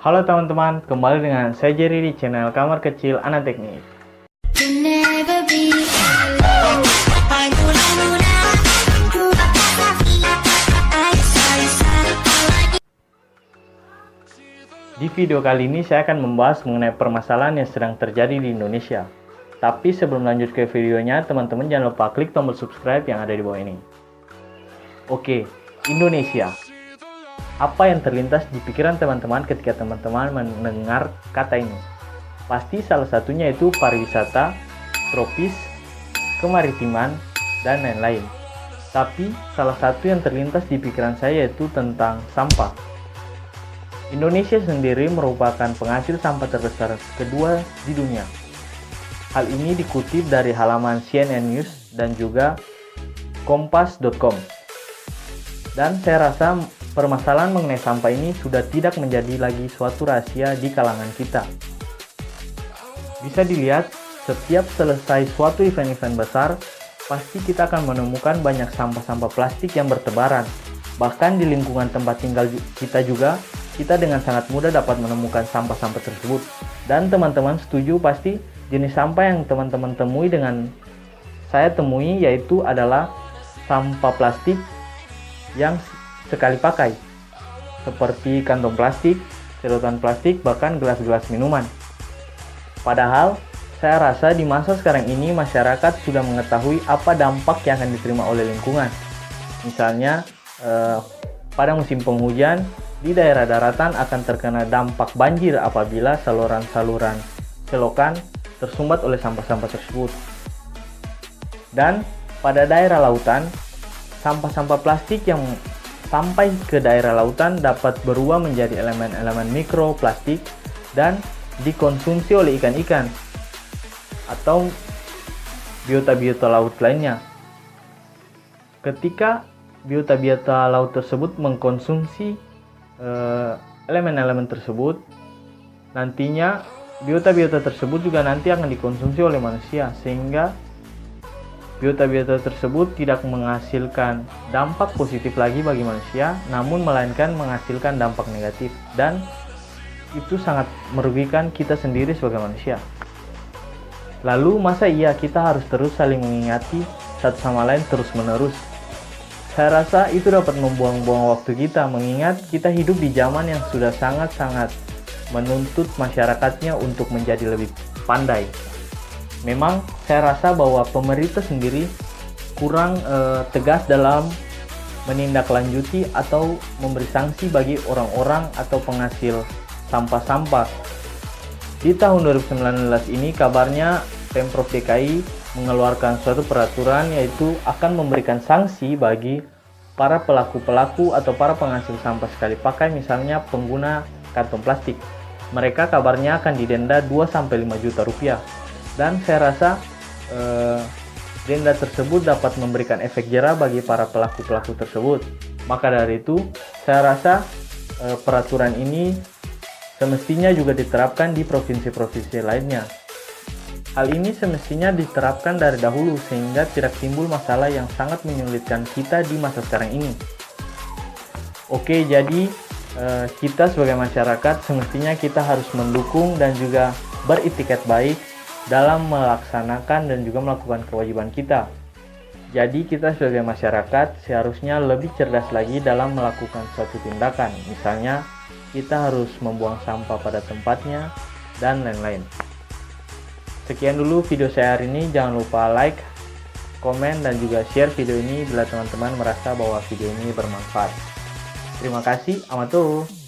Halo teman-teman, kembali dengan saya Jerry di channel Kamar Kecil Anak Teknik. Di video kali ini saya akan membahas mengenai permasalahan yang sedang terjadi di Indonesia. Tapi sebelum lanjut ke videonya, teman-teman jangan lupa klik tombol subscribe yang ada di bawah ini. Oke, Indonesia. Apa yang terlintas di pikiran teman-teman ketika teman-teman mendengar kata ini? Pasti salah satunya itu pariwisata, tropis, kemaritiman, dan lain-lain. Tapi salah satu yang terlintas di pikiran saya yaitu tentang sampah. Indonesia sendiri merupakan penghasil sampah terbesar kedua di dunia. Hal ini dikutip dari halaman CNN News dan juga kompas.com. Dan saya rasa permasalahan mengenai sampah ini sudah tidak menjadi lagi suatu rahasia di kalangan kita. Bisa dilihat, setiap selesai suatu event-event besar, pasti kita akan menemukan banyak sampah-sampah plastik yang bertebaran. Bahkan di lingkungan tempat tinggal kita juga, kita dengan sangat mudah dapat menemukan sampah-sampah tersebut. Dan teman-teman setuju pasti jenis sampah yang teman-teman temui dengan saya temui yaitu adalah sampah plastik yang sekali pakai seperti kantong plastik, sedotan plastik, bahkan gelas-gelas minuman. Padahal, saya rasa di masa sekarang ini masyarakat sudah mengetahui apa dampak yang akan diterima oleh lingkungan. Misalnya, eh, pada musim penghujan, di daerah daratan akan terkena dampak banjir apabila saluran-saluran selokan tersumbat oleh sampah-sampah tersebut. Dan pada daerah lautan, sampah-sampah plastik yang sampai ke daerah lautan dapat berubah menjadi elemen-elemen mikroplastik dan dikonsumsi oleh ikan-ikan atau biota-biota laut lainnya. Ketika biota-biota laut tersebut mengkonsumsi eh, elemen-elemen tersebut, nantinya biota-biota tersebut juga nanti akan dikonsumsi oleh manusia sehingga biota-biota tersebut tidak menghasilkan dampak positif lagi bagi manusia, namun melainkan menghasilkan dampak negatif dan itu sangat merugikan kita sendiri sebagai manusia. Lalu masa iya kita harus terus saling mengingati satu sama lain terus-menerus? Saya rasa itu dapat membuang-buang waktu kita mengingat kita hidup di zaman yang sudah sangat-sangat menuntut masyarakatnya untuk menjadi lebih pandai memang saya rasa bahwa pemerintah sendiri kurang eh, tegas dalam menindaklanjuti atau memberi sanksi bagi orang-orang atau penghasil sampah-sampah. Di tahun 2019 ini kabarnya Pemprov DKI mengeluarkan suatu peraturan yaitu akan memberikan sanksi bagi para pelaku-pelaku atau para penghasil sampah sekali pakai misalnya pengguna kantong plastik. Mereka kabarnya akan didenda 2 5 juta rupiah dan saya rasa eh, denda tersebut dapat memberikan efek jerah bagi para pelaku-pelaku tersebut. Maka dari itu, saya rasa eh, peraturan ini semestinya juga diterapkan di provinsi-provinsi lainnya. Hal ini semestinya diterapkan dari dahulu sehingga tidak timbul masalah yang sangat menyulitkan kita di masa sekarang ini. Oke, jadi eh, kita sebagai masyarakat semestinya kita harus mendukung dan juga beritikat baik dalam melaksanakan dan juga melakukan kewajiban kita. Jadi kita sebagai masyarakat seharusnya lebih cerdas lagi dalam melakukan suatu tindakan. Misalnya kita harus membuang sampah pada tempatnya dan lain-lain. Sekian dulu video saya hari ini. Jangan lupa like, komen, dan juga share video ini bila teman-teman merasa bahwa video ini bermanfaat. Terima kasih, amatur.